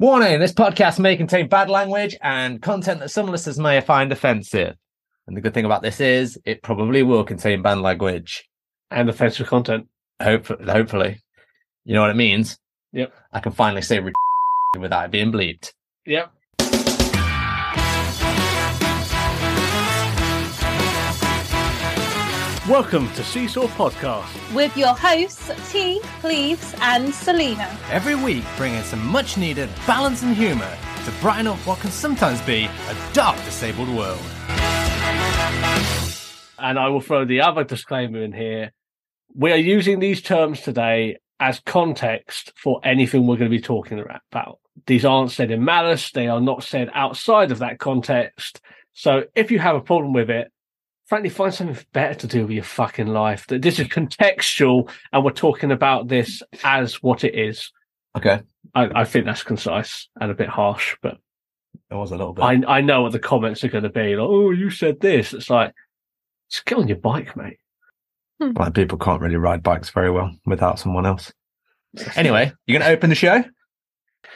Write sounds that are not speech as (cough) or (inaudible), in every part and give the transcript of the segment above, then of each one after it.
Warning this podcast may contain bad language and content that some listeners may find offensive. And the good thing about this is it probably will contain bad language. and offensive content. Hope, hopefully. You know what it means? Yep. I can finally say (laughs) without it being bleeped. Yep. Welcome to Seesaw Podcast. with your hosts T, Cleves, and Selena. Every week, bringing some much needed balance and humour to brighten up what can sometimes be a dark, disabled world. And I will throw the other disclaimer in here. We are using these terms today as context for anything we're going to be talking about. These aren't said in malice, they are not said outside of that context. So if you have a problem with it, frankly, find something better to do with your fucking life. That This is contextual, and we're talking about this as what it is. Okay. I, I think that's concise and a bit harsh, but It was a little bit. I I know what the comments are going to be. Like, oh, you said this. It's like, just get on your bike, mate. Hmm. Like people can't really ride bikes very well without someone else. Anyway, you're going to open the show?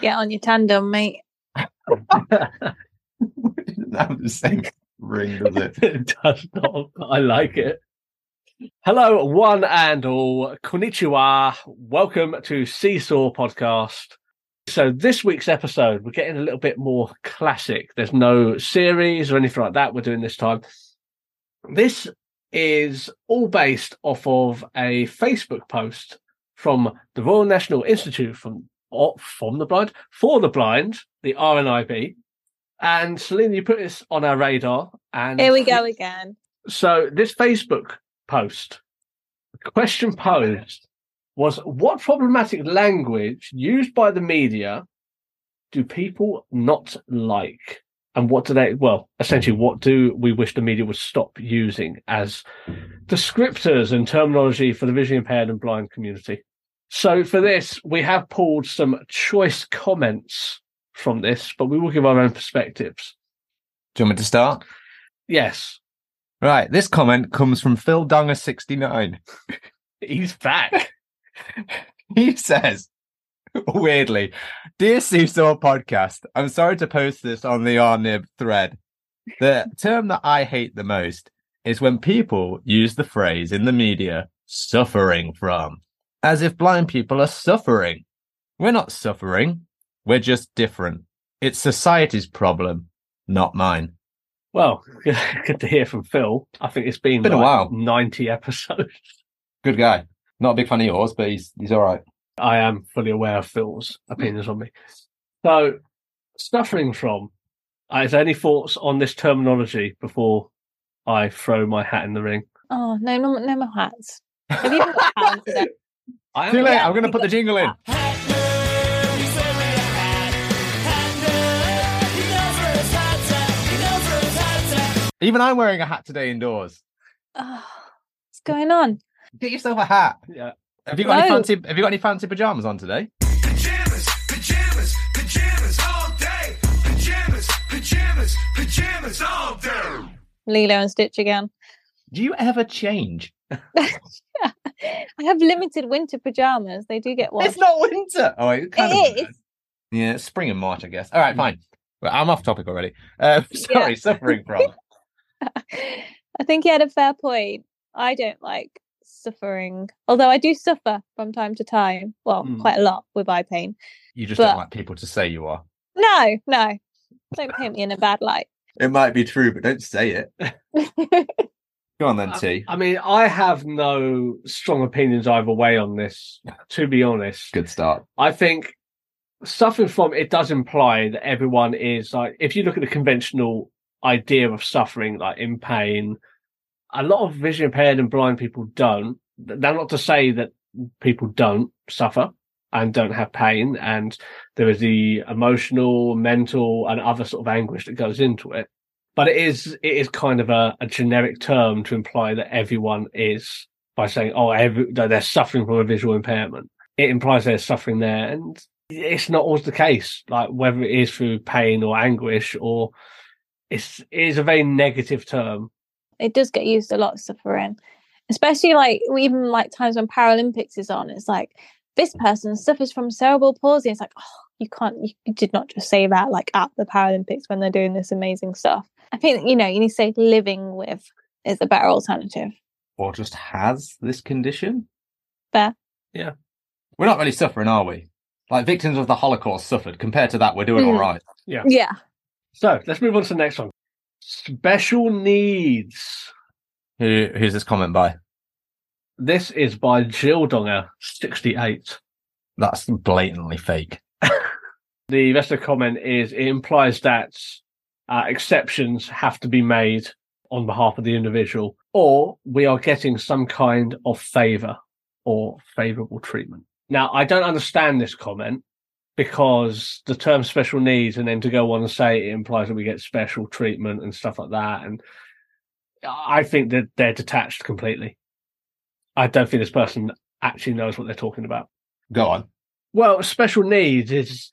Get on your tandem, mate. it (laughs) doesn't have the same ring, does it? (laughs) it does not. I like it. Hello, one and all. Konnichiwa. Welcome to Seesaw Podcast. So this week's episode, we're getting a little bit more classic. There's no series or anything like that we're doing this time. This is all based off of a Facebook post from the Royal National Institute from oh, from the blind for the blind, the RNIB. And Selena, you put this on our radar, and Here we go (laughs) again. so this Facebook post, question posed was what problematic language used by the media do people not like? And what do they, well, essentially, what do we wish the media would stop using as descriptors and terminology for the visually impaired and blind community? So for this, we have pulled some choice comments from this, but we will give our own perspectives. Do you want me to start? Yes, Right. This comment comes from Phil Donger69. (laughs) he's back. (laughs) he says, weirdly, Dear Seesaw Podcast, I'm sorry to post this on the RNIB thread. The term that I hate the most is when people use the phrase in the media, suffering from, as if blind people are suffering. We're not suffering, we're just different. It's society's problem, not mine. Well, (laughs) good to hear from Phil. I think it's been, Been a while. 90 episodes. Good guy. Not a big fan of yours, but he's he's all right. I am fully aware of Phil's opinions on me. So, suffering from, uh, is there any thoughts on this terminology before I throw my hat in the ring? Oh no, no, no more hats. Have you got a hat today? (laughs) I Too am, late. Yeah, I'm going to put the jingle in. Even I'm wearing a hat today indoors. Oh, what's going on? Get yourself a hat. yeah. Have you got any fancy? Have you got any fancy pajamas on today? Pajamas, pajamas, pajamas all day. Pajamas, pajamas, pajamas all day. Lilo and Stitch again. Do you ever change? (laughs) (laughs) I have limited winter pajamas. They do get washed. It's not winter. Oh, it, kind It of is. Yeah, spring and March, I guess. All right, fine. Well, I'm off topic already. Uh, (laughs) sorry, suffering from. I think he had a fair point. I don't like suffering, although I do suffer from time to time. Well, Mm. quite a lot with eye pain. You just But- don't like people to say you are. No, no. Don't (laughs) paint me in a bad light. It might be true, but don't say it. (laughs) Go on then, T. I mean, I have no strong opinions either way on this, to be honest. Good start. I think suffering from it does imply that everyone is like, if you look at the conventional idea of suffering, like in pain, a lot of vision impaired and blind people don't. That's not to say that people don't suffer and don't have pain, and there is the emotional, mental, and other sort of anguish that goes into it. But it is it is kind of a, a generic term to imply that everyone is by saying, "Oh, every, they're suffering from a visual impairment." It implies they're suffering there, and it's not always the case. Like whether it is through pain or anguish, or it's it is a very negative term. it does get used a lot suffering especially like even like times when paralympics is on it's like this person suffers from cerebral palsy it's like oh you can't you, you did not just say that like at the paralympics when they're doing this amazing stuff i think you know you need to say living with is a better alternative Or just has this condition. Fair. Yeah. We're not really suffering, are we? Like victims of the Holocaust suffered. Compared to that, we're doing all Mm. right. yeah So let's move on to the next one. Special needs. Who, who's this comment by? This is by Jill Donger, 68. That's blatantly fake. (laughs) The rest of the comment is it implies that uh, exceptions have to be made on behalf of the individual, or we are getting some kind of favor or favorable treatment. Now, I don't understand this comment because the term special needs and then to go on and say it implies that we get special treatment and stuff like that. And I think that they're detached completely. I don't think this person actually knows what they're talking about. Go on. Well, special needs is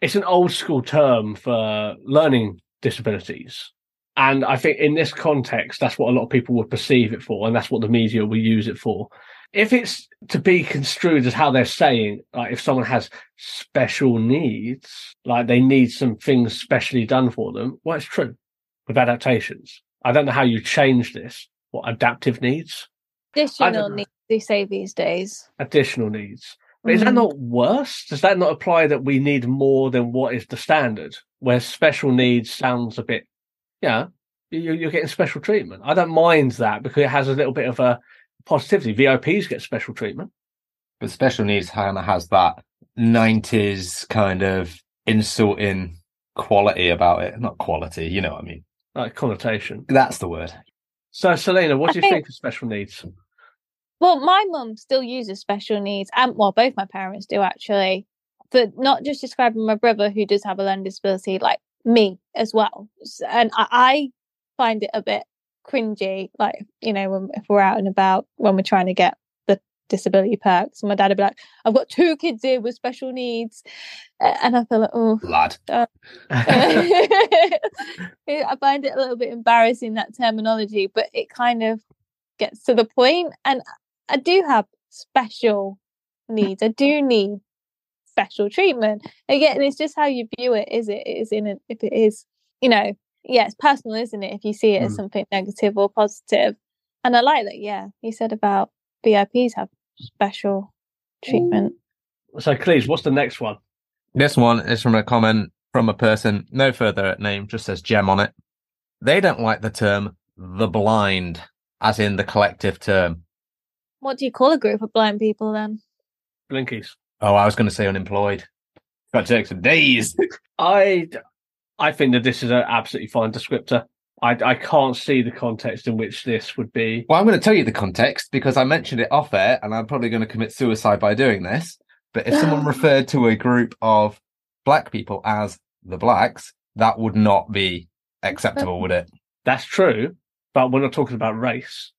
it's an old school term for learning disabilities. And I think in this context, that's what a lot of people would perceive it for, and that's what the media will use it for. If it's to be construed as how they're saying, like if someone has special needs, like they need some things specially done for them, well, it's true with adaptations. I don't know how you change this. What adaptive needs? additional needs they say these days Additional needs. But is that Mhm. not worse? Does that not apply that we need more than what is the standard? Where special needs sounds a bit, yeah, you, you're getting special treatment. I don't mind that because it has a little bit of a positivity. VIPs get special treatment. But special needs kind of has that 90s kind of insulting quality about it. Not quality, you know what I mean. Like connotation. That's the word. So, Selena, what I do you think- think of special needs? Well, my mum still uses special needs, and well, both my parents do actually, but not just describing my brother who does have a learning disability, like me as well. And I, I find it a bit cringy, like you know, when if we're out and about when we're trying to get the disability perks, and my dad would be like, "I've got two kids here with special needs," uh, and I feel like, oh. Lad. (laughs) (laughs) I find it a little bit embarrassing that terminology, but it kind of gets to the point. And I do have special needs. I do need special treatment. Again, it's just how you view it. Is it is in it if it is, you know, yeah, it's personal, isn't it? If you see it as Mm. something negative or positive. And I like that, yeah. You said about VIPs have special treatment. so, Cleese, what's the next one? This one is from a comment from a person, no further name, just says gem on it. They don't like the term the blind, as in the collective term. What do you call a group of blind people then? Blinkies. Oh, I was going to say unemployed. Got to take some days. (laughs) I, I think that this is an absolutely fine descriptor. I, I can't see the context in which this would be. Well, I'm going to tell you the context because I mentioned it off air and I'm probably going to commit suicide by doing this. But if someone (laughs) referred to a group of black people as the blacks, that would not be acceptable, would it? That's true, but we're not talking about race.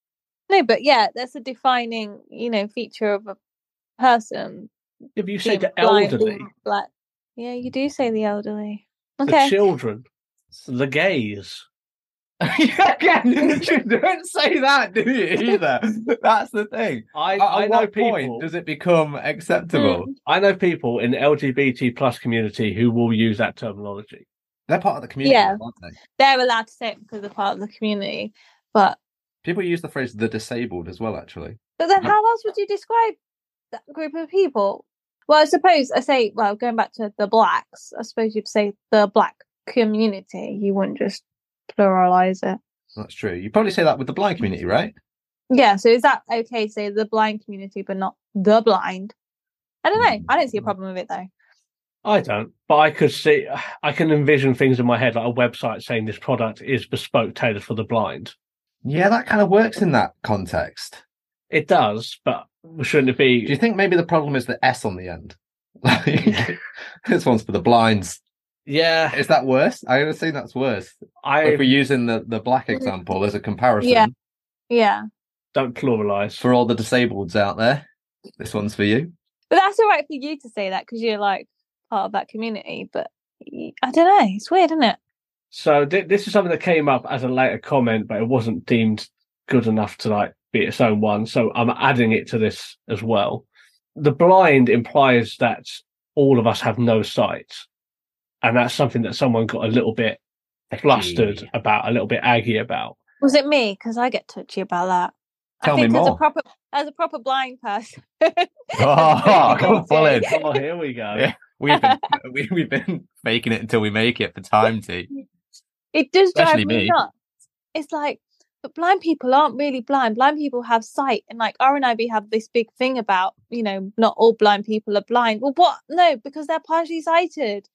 No, but yeah, that's a defining, you know, feature of a person. If you say the elderly, black. Yeah, you do say the elderly. The children, the gays. (laughs) Again, (laughs) you don't say that, do you? Either that's the thing. I, At- I at know what people. point does it become acceptable? Mm. I know people in the LGBT plus community who will use that terminology. They're part of the community, Yeah. aren't they? They're allowed to say it because they're part of the community. But People use the phrase "the disabled" as well. Actually, but then how else would you describe that group of people? Well, I suppose I say, well, going back to the blacks, I suppose you'd say the black community, you wouldn't just pluralize it. That's true. You probably say that with the blind community, right? Yeah, so is that okay to say the blind community but not the blind? I don't know. I don't see a hmm. problem with it though. I don't, but I could see, (sighs) I can envision things in my head like a website saying this product is bespoke, tailored for the blind. Yeah, that kind of works in that context. It does, but shouldn't it be? Do you think maybe the problem is the S on the end? (laughs) Like, this one's for the blinds. yeah, Is that worse? I would say that's worse. I If we're using the, the black example as a comparison Yeah. Yeah. don't pluralize. for all the disableds out there, this one's for you. But that's all right for you to say that because you're like part of that community. But I don't know. It's weird, isn't it? So th- this is something that came up as a later comment, but it wasn't deemed good enough to like be its own one. So I'm adding it to this as well. The blind implies that all of us have no sight, and that's something that someone got a little bit flustered Touchy. about, a little bit aggy about. Was it me? Because I get touchy about that. Tell I me think as a more. proper as a proper blind person. (laughs) Oh, come full in. Oh, here we go. Yeah. We've been (laughs) we, we've been faking it until we make it for time T. It does drive Especially me, me. nuts. It's like, but blind people aren't really blind. Blind people have sight, and like R and I B have this big thing about, you know, not all blind people are blind. Well, what? No, because they're partially sighted.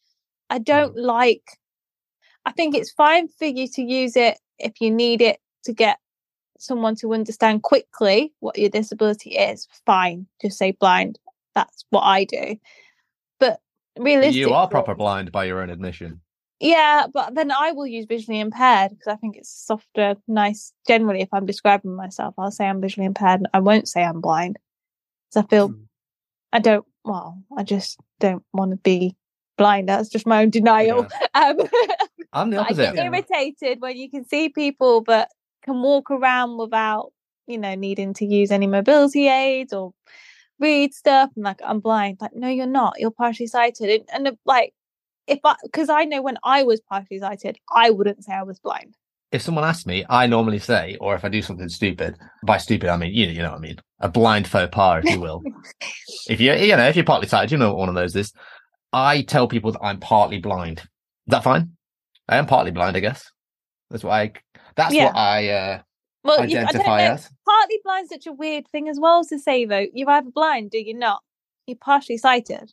I don't mm. like. I think it's fine for you to use it if you need it to get someone to understand quickly what your disability is. Fine, just say blind. That's what I do. But realistically, You are proper blind by your own admission. Yeah, but then I will use visually impaired because I think it's softer, nice. Generally, if I'm describing myself, I'll say I'm visually impaired. I won't say I'm blind because I feel Mm. I don't. Well, I just don't want to be blind. That's just my own denial. (laughs) Um, I'm the I get (laughs) irritated when you can see people but can walk around without, you know, needing to use any mobility aids or read stuff. And like, I'm blind. Like, no, you're not. You're partially sighted. And, and like, if I, because I know when I was partially sighted, I wouldn't say I was blind. If someone asks me, I normally say, or if I do something stupid, by stupid I mean you, you know what I mean, a blind faux pas, if you will. (laughs) if you you know if you're partly sighted, you know what one of those is. I tell people that I'm partly blind. Is that fine? I am partly blind, I guess. That's what I. That's Yeah. what I uh, Well, you, identify know. as. Partly blind's such a weird thing as well to say, though. You're either blind or you're not. You're partially sighted.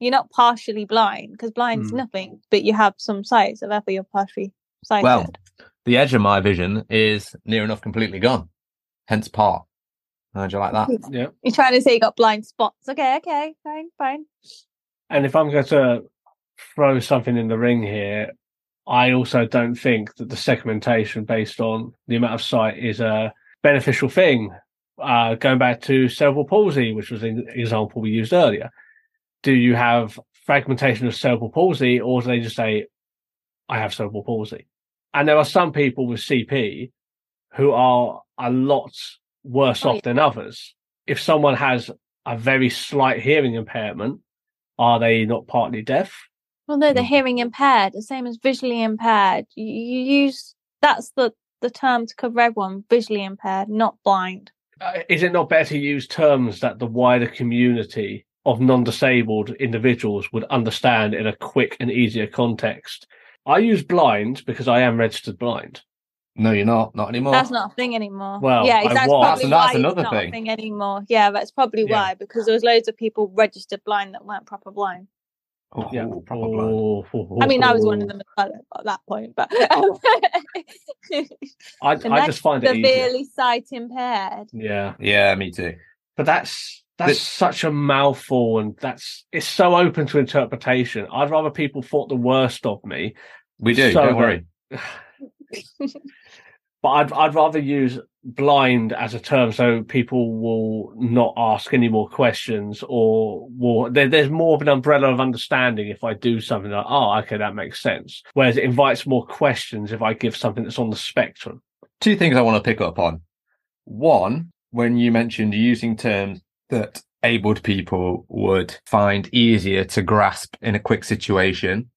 You're not partially blind because blind's Hmm. nothing, but you have some sight, so therefore you're partially sighted. Well, the edge of my vision is near enough completely gone. Hence part. How'd you like that? Yeah. (laughs) You're trying to say you got blind spots. Okay, okay, fine, fine. And if I'm going to throw something in the ring here, I also don't think that the segmentation based on the amount of sight is a beneficial thing. Uh, going back to cerebral palsy, which was an example we used earlier, do you have fragmentation of cerebral palsy, or do they just say, "I have cerebral palsy"? And there are some people with CP who are a lot worse Oh, off than others. If someone has a very slight hearing impairment, are they not partly deaf? Well, no, they're Mm. hearing impaired, the same as visually impaired. You, you use that's the the term to cover everyone: visually impaired, not blind. Uh, is it not better to use terms that the wider community of non-disabled individuals would understand in a quick and easier context? I use blind because I am registered blind. No, you're not. Not anymore. That's not a thing anymore. Well, yeah, I that's probably That's- why that's it's another not thing. a thing anymore. Yeah, that's probably Yeah. why because there was loads of people registered blind that weren't proper blind. Oh, Yeah, proper blind. Oh, oh, I mean, I was one of them at that point, but um, (laughs) I, (laughs) I just find it easier. severely sight impaired. Yeah, Yeah, me too. but that's that's such a mouthful, and that's it's so open to interpretation. I'd rather people thought the worst of me We do. So don't that- worry. (sighs) but I'd I'd rather use blind as a term so people will not ask any more questions or will there, there's more of an umbrella of understanding if I do something like oh okay that makes sense whereas it invites more questions if I give something that's on the spectrum Two things I want to pick up on. One, when you mentioned using terms that abled people would find easier to grasp in a quick situation,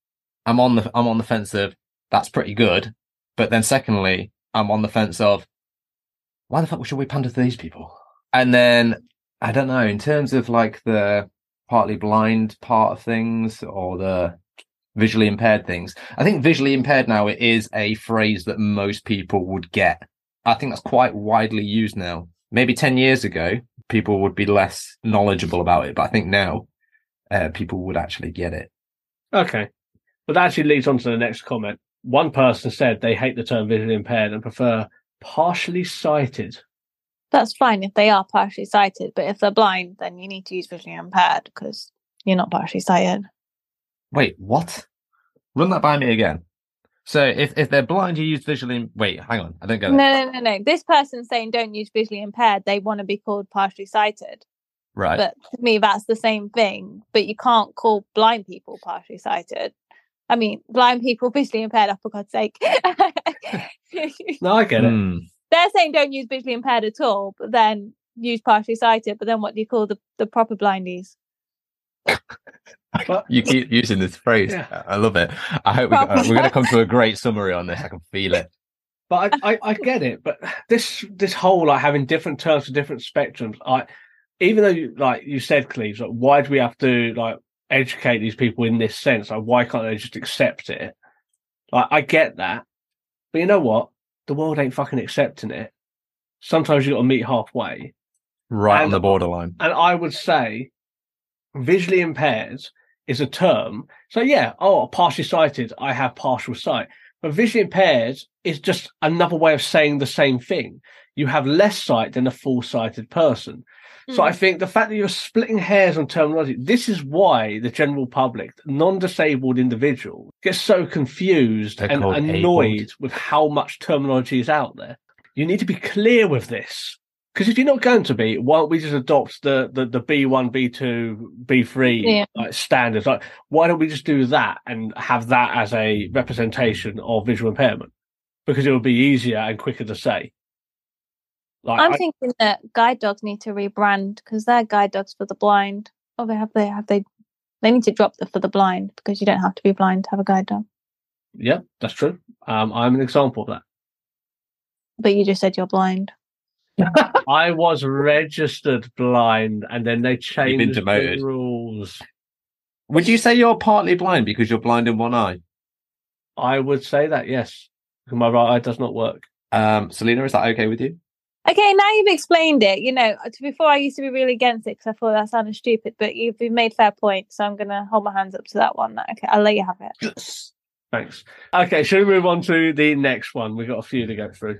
I'm on the I'm on the fence of that's pretty good. But then secondly, I'm on the fence of why the fuck should we pander to these people? And then I don't know, in terms of like the partly blind part of things or the visually impaired things. I think visually impaired now it is a phrase that most people would get. I think that's quite widely used now. Maybe 10 years ago, people would be less knowledgeable about it, but I think now uh, people would actually get it. Okay. But that actually leads on to the next comment. One person said they hate the term visually impaired and prefer partially sighted. That's fine if they are partially sighted, but if they're blind, then you need to use visually impaired because you're not partially sighted. Wait, what? Run that by me again. So if, if they're blind, you use visually. Wait, hang on. I don't get No, it. no, no, no. This person's saying don't use visually impaired. They want to be called partially sighted. Right. But to me, that's the same thing. But you can't call blind people partially sighted. I mean, blind people (laughs) visually impaired, oh, for God's sake. (laughs) No, I get it. Hmm. They're saying don't use visually impaired at all, but then use partially sighted. But then what do you call the, the proper blindies? But You keep using this phrase. Yeah. I love it. I hope we, uh, we're going to come to a great summary on this. I can feel it. but I, I, I get it. But this this whole like having different terms for different spectrums, I even though you, like you said, Cleves, like why do we have to like educate these people in this sense? Like why can't they just accept it? Like I get that, but you know what? The world ain't fucking accepting it. Sometimes you got to meet halfway. Right on the borderline. And I would say visually impaired is a term. So yeah, oh, partially sighted, I have partial sight. But visually impaired is just another way of saying the same thing. You have less sight than a full sighted person. So I hmm. think the fact that you're splitting hairs on terminology, this is why the general public, non-disabled individuals, get so confused They're and annoyed abled. with how much terminology is out there. You need to be clear with this. Because if you're not going to be, why don't we just adopt the the, the B1, B2, B3 Yeah. like standards? Like, why don't we just do that and have that as a representation of visual impairment? Because it would be easier and quicker to say. Like, I'm I- thinking that guide dogs need to rebrand because they're guide dogs for the blind. Oh, they have they have they they need to drop the for the blind because you don't have to be blind to have a guide dog. yeah, that's true. Um, I'm an example of that. But you just said you're blind. I was registered blind, and then they changed the demoted. rules. Would you say you're partly blind because you're blind in one eye? I would say that yes, because my right eye does not work. Um, Selena, is that okay with you? Okay, now you've explained it. You know, uh, before I used to be really against it because I thought that sounded stupid, but you've, you've made fair points, so I'm gonna hold my hands up to that one. Okay, I'll let you have it. Yes. Thanks. Okay, should we move on to the next one? We've got a few to go through.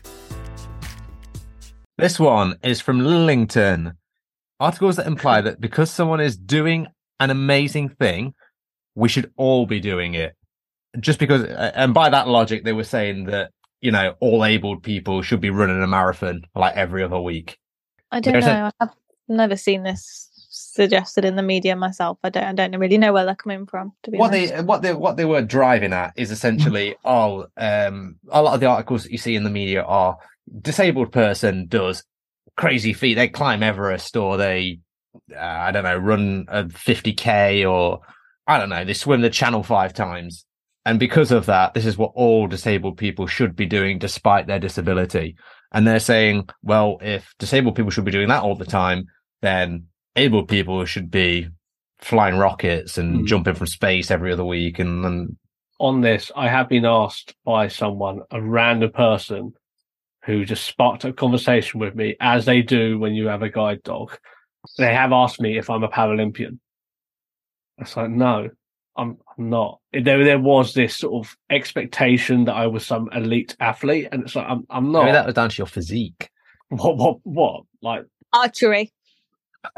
This one is from Lillington. Articles that imply that because someone is doing an amazing thing, we should all be doing it. Just because, and by that logic, they were saying that, you know, all abled people should be running a marathon like every other week. I don't There's know. I've never seen this suggested in the media myself. I don't. I don't really know where they're coming from. To be what honest. they what they what they were driving at is (laughs) essentially all um a lot of the articles that you see in the media are disabled person does crazy feat. They climb everest or they uh, i don't know run a 50k or i don't know they swim the channel five times. And because of that this is what all disabled people should be doing despite their disability. And they're saying well if disabled people should be doing that all the time then able people should be flying rockets and Hmm. jumping from space every other week and, and On this, I have been asked by someone, a random person, who just sparked a conversation with me, as they do when you have a guide dog. They have asked me if I'm a Paralympian. It's like, no, I'm, I'm not. There, there was this sort of expectation that I was some elite athlete, and it's like I'm, I'm not. Maybe that was down to your physique. What, what, what? Like, Archery. (laughs)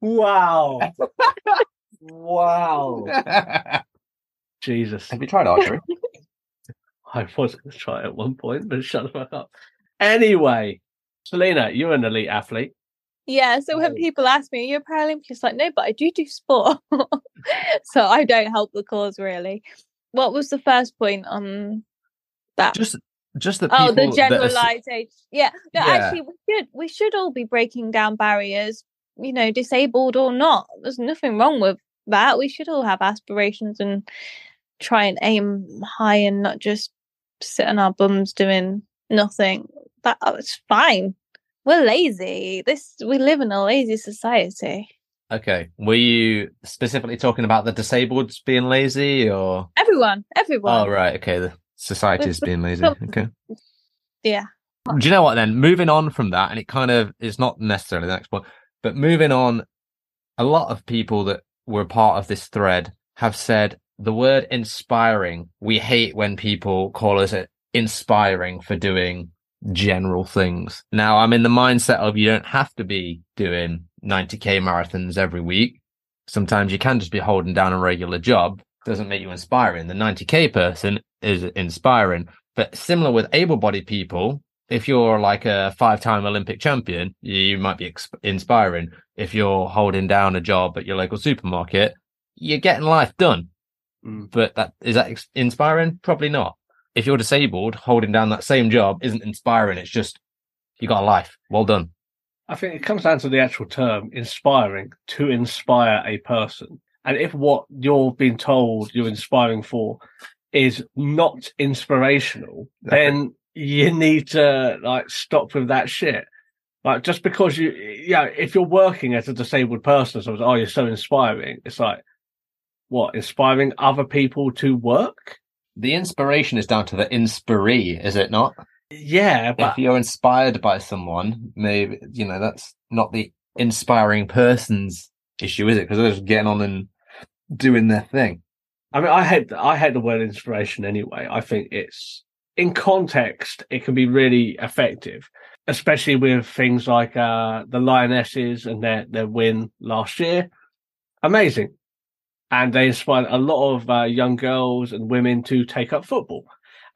wow, (laughs) wow, Jesus. Have you tried archery? (laughs) (laughs) I was going to try at one point, but shut the fuck up. Anyway, Selena, you're an elite athlete. Yeah, so when people ask me, Are you a Paralympian? It's like, no, but I do do sport. (laughs) so I don't help the cause really. What was the first point on that? just just the people oh, the are generalization. Yeah. No, Yeah. actually we should we should all be breaking down barriers, you know, disabled or not. There's nothing wrong with that. We should all have aspirations and try and aim high and not just sit on our bums doing nothing. That oh, it's fine. We're lazy. This we live in a lazy society. Okay. Were you specifically talking about the disabled being lazy or Everyone, everyone. Oh right, okay. The society's but- being lazy. Okay. Yeah. Do you know what then? Moving on from that, and it kind of is not necessarily the next point, but moving on, a lot of people that were part of this thread have said the word inspiring. We hate when people call us uh, inspiring for doing general things. Now, I'm in the mindset of you don't have to be doing 90k marathons every week. Sometimes you can just be holding down a regular job. Doesn't make you inspiring. The 90k person is inspiring. But similar with able-bodied people, if you're like a five-time Olympic champion, you might be ex- inspiring. If you're holding down a job at your local supermarket, you're getting life done. Mm. But that is that inspiring? Probably not. If you're disabled, holding down that same job isn't inspiring. It's just you got a life. Well done. I think it comes down to the actual term inspiring to inspire a person. And if what you're being told you're inspiring for is not inspirational, then you need to like stop with that shit. Like just because you, yeah, if you're working as a disabled person, so oh, you're so inspiring. It's like, what inspiring other people to work? The inspiration is down to the inspiree, is it not? Yeah, but if you're inspired by someone, maybe you know that's not the inspiring person's issue, is it? Because they're just getting on and doing their thing. I mean, I hate I hate the word inspiration anyway. I think it's in context, it can be really effective, especially with things like uh, the Lionesses and their their win last year. Amazing, and they inspired a lot of uh, young girls and women to take up football.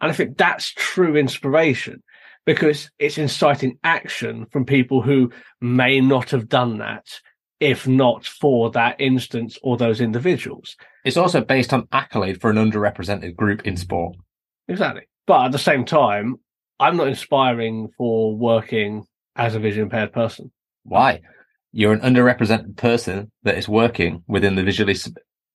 And I think that's true inspiration because it's inciting action from people who may not have done that if not for that instance or those individuals. It's also based on accolade for an underrepresented group in sport. Exactly. But at the same time, I'm not inspiring for working as a vision impaired person. Why? You're an underrepresented person that is working within the visually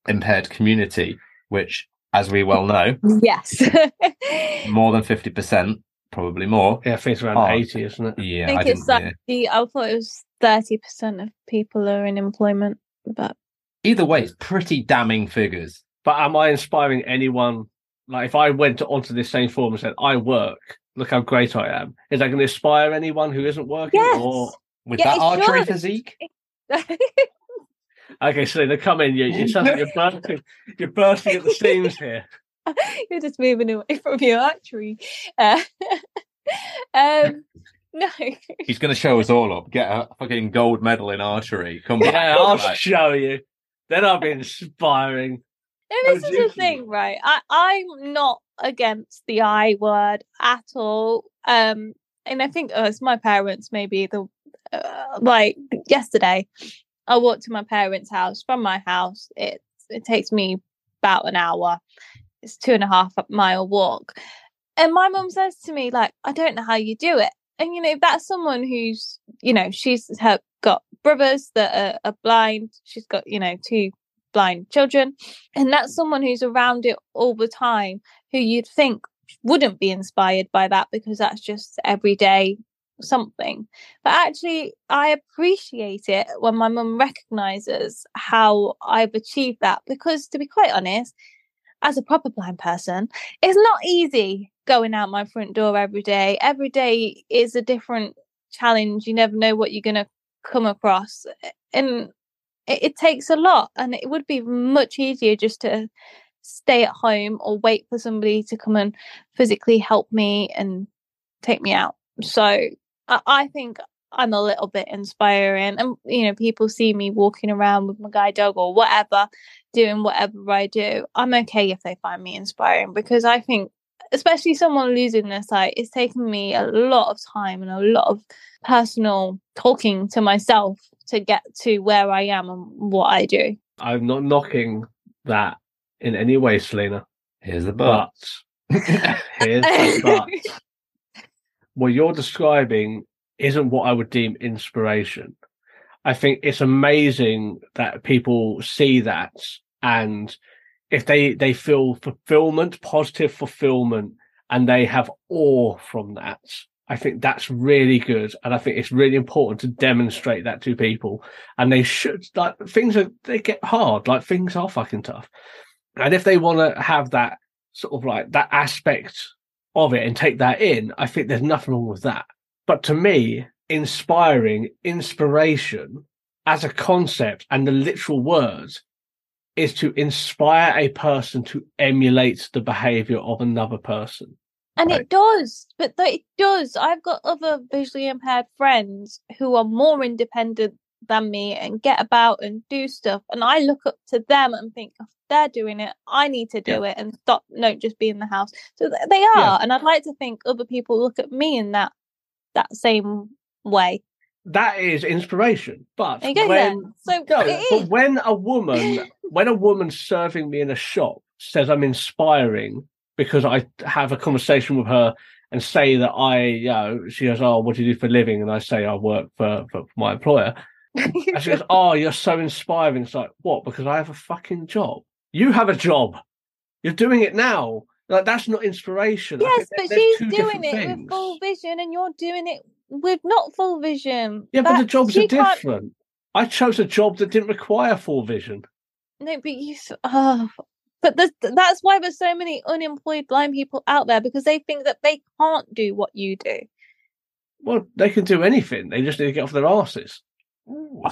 impaired community, which, as we well know, Yes. (laughs) more than 50%, probably more. Yeah, I think it's around Oh. 80, isn't it? Yeah, I think didn't- it's like yeah. the I thought it was thirty percent of people are in employment, but Either way, it's pretty damning figures. But am I inspiring anyone? Like, if I went onto this same forum and said, I work, look how great I am, is that going to inspire anyone who isn't working? Yes. Or, With Yeah, that it archery should. physique, (laughs) okay, so they come in, you, you sound like you're bursting, you're bursting at the seams here. (laughs) you're just moving away from your archery. Uh, (laughs) um, no, he's going to show us all up. Get a fucking gold medal in archery. Come on. Yeah, I'll Like, show you. Then I'll be inspiring. And this Oh, is the thing, right? I, I'm not against the I word at all. Um, and I think uh, it's my parents, maybe the uh, like yesterday, I walk to my parents' house from my house. It it takes me about an hour. It's two and a half mile walk, and my mum says to me like, "I don't know how you do it." And you know, that's someone who's you know she's her, got brothers that are, are blind. She's got you know two blind children and that's someone who's around it all the time who you'd think wouldn't be inspired by that because that's just everyday something. But actually i appreciate it when my mum recognizes how i've achieved that because to be quite honest as a proper blind person it's not easy going out my front door every day. Every day is a different challenge. You never know what you're going to come across eh, and it, it takes a lot, and it would be much easier just to stay at home or wait for somebody to come and physically help me and take me out. So I, I think I'm a little bit inspiring, and you know, people see me walking around with my guide dog or whatever, doing whatever I do. I'm okay if they find me inspiring because I think, especially someone losing their sight, it's taken me a lot of time and a lot of personal talking to myself to get to where I am and what I do. I'm not knocking that in any way, Selena. Here's the but. But (laughs) here's the but. What you're describing isn't what I would deem inspiration. I think it's amazing that people see that and if they they feel fulfillment, positive fulfillment, and they have awe from that, I think that's really good, and I think it's really important to demonstrate that to people. And they should like things are they get hard, like things are fucking tough, and if they want to have that sort of like that aspect of it and take that in, I think there's nothing wrong with that. But to me, inspiring, inspiration as a concept and the literal words is to inspire a person to emulate the behavior of another person. And Right. it does, but it does. I've got other visually impaired friends who are more independent than me and get about and do stuff. And I look up to them and think, if they're doing it, I need to do it and stop, no, just be in the house. So th- they are. Yeah. And I'd like to think other people look at me in that that same way. That is inspiration. But when then. So No, but when a woman, (laughs) when a woman serving me in a shop says I'm inspiring because I have a conversation with her and say that I, you know, she goes, "Oh, what do you do for a living?" and I say I work for for my employer, (laughs) and she goes, "Oh, you're so inspiring." It's like, what? Because I have a fucking job. You have a job. You're doing it now. Like that's not inspiration. Yes, but they're- they're she's doing it things. with full vision and you're doing it with not full vision. Yeah, but the jobs she are can't- different. I chose a job that didn't require full vision. No, but you. s- Oh, but there's, that's why there's so many unemployed blind people out there because they think that they can't do what you do. Well, they can do anything. They just need to get off their asses. Ooh.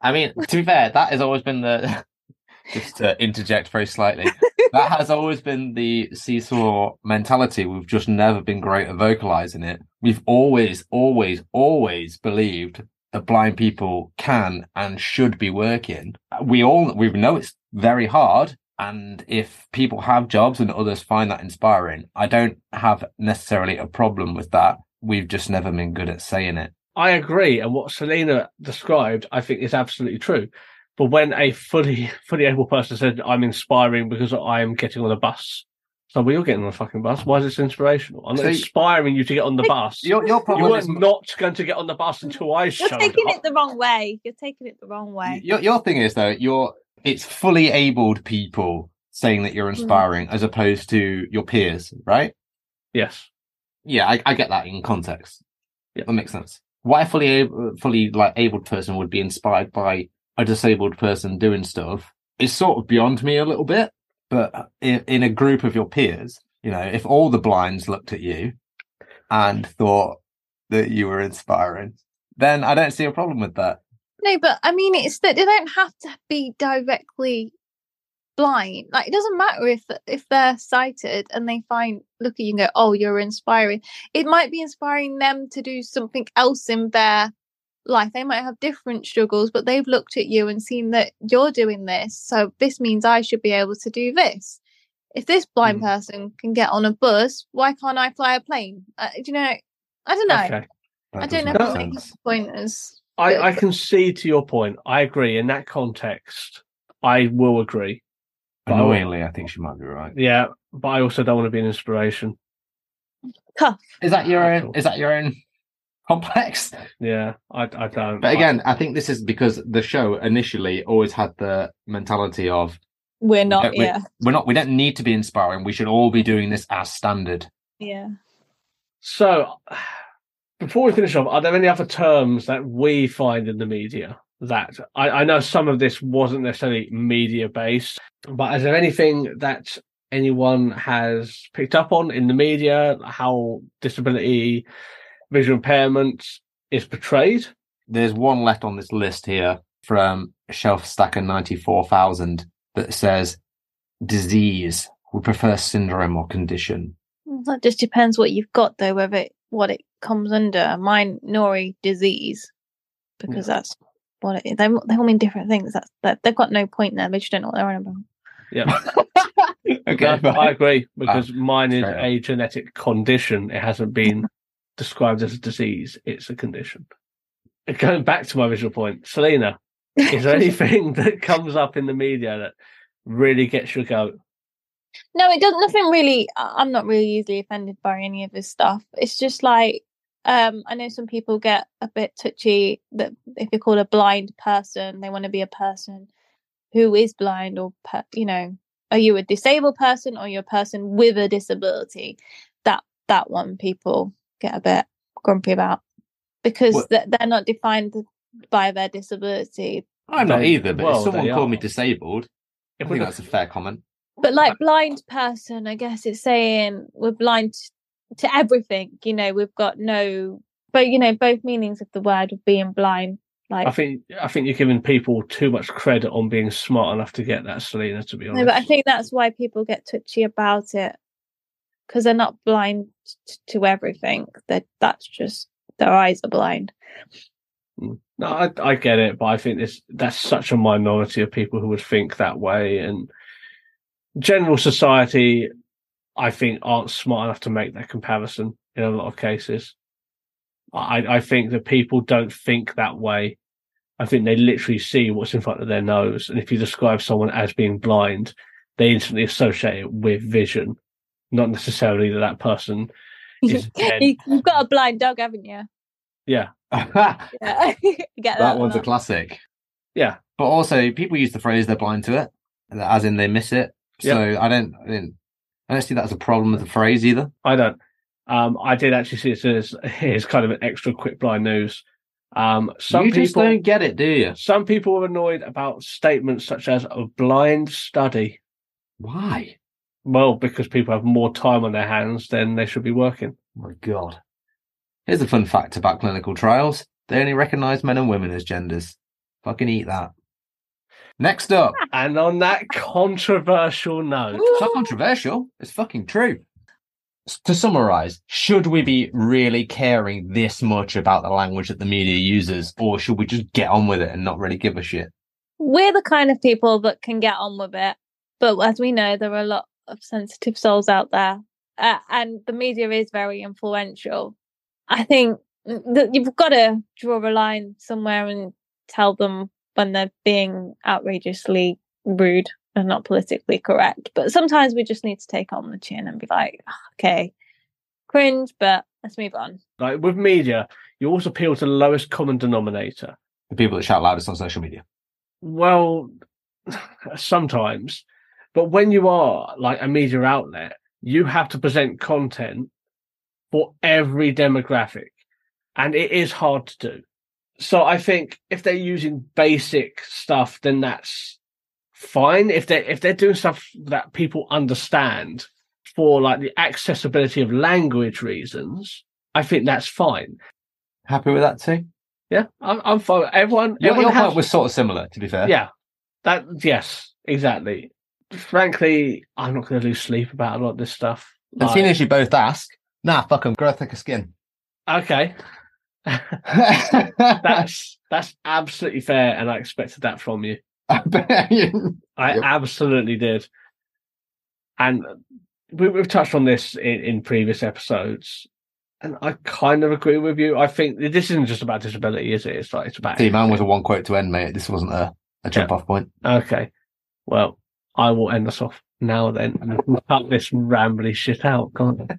I mean, to be fair, that has always been the. Just to interject very slightly, that has always been the seesaw mentality. We've just never been great at vocalizing it. We've always, always, always believed that blind people can and should be working. We all we know it's very hard, and if people have jobs and others find that inspiring, I don't have necessarily a problem with that. We've just never been good at saying it. I agree, and what Selena described, I think, is absolutely true. But when a fully (laughs) fully able person said, "I'm inspiring because I am getting on a bus," so well, you're getting on a fucking bus. Why is this inspirational? I'm not So- inspiring you to get on the bus. Your your You problem were is not going to get on the bus until I show. You're showed taking up. it the wrong way. You're taking it the wrong way. Your your thing is though, you're it's fully abled people saying that you're hmm. inspiring as opposed to your peers, right? Yes. Yeah, I, I get that in context. Yeah. That makes sense. Why a fully able, fully like abled person would be inspired by a disabled person doing stuff is sort of beyond me a little bit. But in, in a group of your peers, you know, if all the blinds looked at you and thought that you were inspiring, then I don't see a problem with that. No, but I mean, it's that they don't have to be directly blind. Like, it doesn't matter if if they're sighted and they find look at you and go, "Oh, you're inspiring." It might be inspiring them to do something else in their life. They might have different struggles, but they've looked at you and seen that you're doing this, so this means I should be able to do this. If this blind Mm. person can get on a bus, why can't I fly a plane? Uh, do you know? I don't know. Okay. I don't know does how make to make sense. the point as I, I can see to your point. I agree. In that context, I will agree. But I Annoyingly, I think she might be right. Yeah, but I also don't want to be an inspiration. tough. Is that your own? Is that your own complex? Yeah, I, I don't. But again, I think this is because the show initially always had the mentality of We're not. don't- we- yeah. we're not, we don't need to be inspiring. We should all be doing this as standard. Yeah. So, before we finish off, are there any other terms that we find in the media that I, I know some of this wasn't necessarily media based, but is there anything that anyone has picked up on in the media how disability, visual impairment is portrayed? There's one left on this list here from Shelf Stacker 94,000 that says disease. We prefer syndrome or condition. That just depends what you've got, though, whether it, what it comes under. Mine, Norrie disease, because that's what it is. They, they all mean different things. That's that they've got no point there. They just don't know what they're on about. Yeah, (laughs) Okay. No, I agree ah, because mine is fair a genetic condition. It hasn't been described as a disease. It's a condition. Going back to my original point, Selena, is there (laughs) anything that comes up in the media that really gets your goat? No, it doesn't. nothing really. I'm not really easily offended by any of this stuff. It's just like um I know some people get a bit touchy that if you're called a blind person, they want to be a person who is blind or per, you know, are you a disabled person or you're a person with a disability? That that one people get a bit grumpy about because Well- they're, they're not defined by their disability. I'm not either, but well, if someone called me disabled, I think that's a fair comment. but like blind person i guess it's saying we're blind to everything you know we've got no but you know both meanings of the word of being blind like I think I think you're giving people too much credit on being smart enough to get that, Selena. To be honest, no, but i think that's why people get touchy about it because they're not blind to everything that that's just their eyes are blind mm. No, I, I get it, but I think this that's such a minority of people who would think that way, and general society, I think, aren't smart enough to make that comparison in a lot of cases. I, I think that people don't think that way. I think they literally see what's in front of their nose, and if you describe someone as being blind, they instantly associate it with vision, not necessarily that that person (laughs) is. You- you've got a blind dog haven't you Yeah, (laughs) that yeah You (laughs) get that, one's a classic. yeah. But also, people use the phrase "they're blind to it," as in they miss it. So I don't, I don't, I don't see that as a problem with the phrase either. I don't. Um, I did actually see it as here's kind of an extra quick blind news. Um, some you just people, don't get it, do you? some people are annoyed about statements such as a blind study. Why? Well, because people have more time on their hands than they should be working. Oh my God. Here's a fun fact about clinical trials: they only recognise men and women as genders. Fucking eat that. Next up, (laughs) And on that controversial note, it's not controversial. It's fucking true. To summarize, should we be really caring this much about the language that the media uses, or should we just get on with it and not really give a shit? we're the kind of people that can get on with it but as we know there are a lot of sensitive souls out there uh, and the media is very influential i think that you've got to draw a line somewhere and tell them when they're being outrageously rude and not politically correct but sometimes we just need to take on the chin and be like "Ah, okay cringe but let's move on like with media, you always appeal to the lowest common denominator. The people that shout loudest on social media. Well, (sighs) sometimes, but when you are like a media outlet, you have to present content for every demographic, and it is hard to do. So I think if they're using basic stuff, then that's fine. If they if they're doing stuff that people understand for like the accessibility of language reasons, I think that's fine. Happy with that too? Yeah, I'm, I'm fine. Everyone, Your, everyone your has, was sort of similar, to be fair. yeah, that yes, exactly. Frankly, I'm not going to lose sleep about a lot of this stuff. As Like, as you both ask, nah, fuck them, grow a thicker skin. okay, (laughs) That's that's absolutely fair, and I expected that from you. (laughs) I Yep. absolutely did. And we, we've touched on this in, in previous episodes, and I kind of agree with you. I think this isn't just about disability, is it? It's like it's about See, mine was a one quote to end, mate. This wasn't a, a jump off point. Okay. Well, I will end us off now then and cut this rambly shit out, can't I?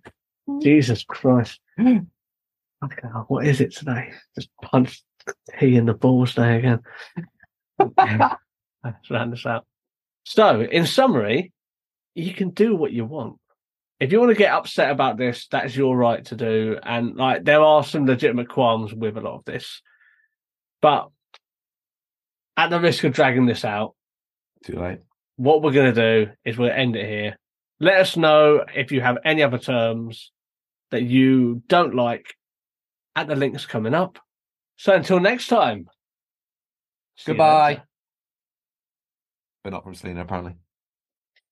Jesus Christ. Oh, okay, what is it today? Just punch T in the balls day again. (laughs) Let's round this out. So, in summary, you can do what you want. If you want to get upset about this, that's your right to do. And like, there are some legitimate qualms with a lot of this, but at the risk of dragging this out, Too late. What we're going to do is we'll end it here. Let us know if you have any other terms that you don't like at the links coming up. So until next time, Goodbye. later. But not from Selena, apparently.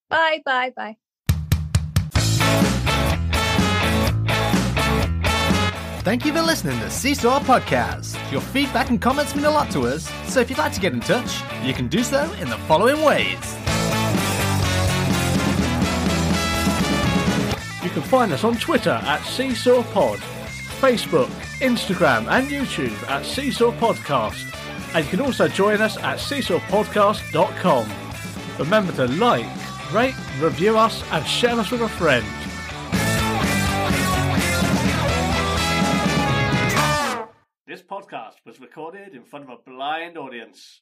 Bye, bye, bye. Thank you for listening to Seesaw Podcast. Your feedback and comments mean a lot to us, so if you'd like to get in touch, you can do so in the following ways. Can find us on Twitter at Seesaw Pod, Facebook, Instagram, and YouTube at Seesaw Podcast. And you can also join us at seesawpodcast.com. Remember to like, rate, review us, and share us with a friend. This podcast was recorded in front of a blind audience.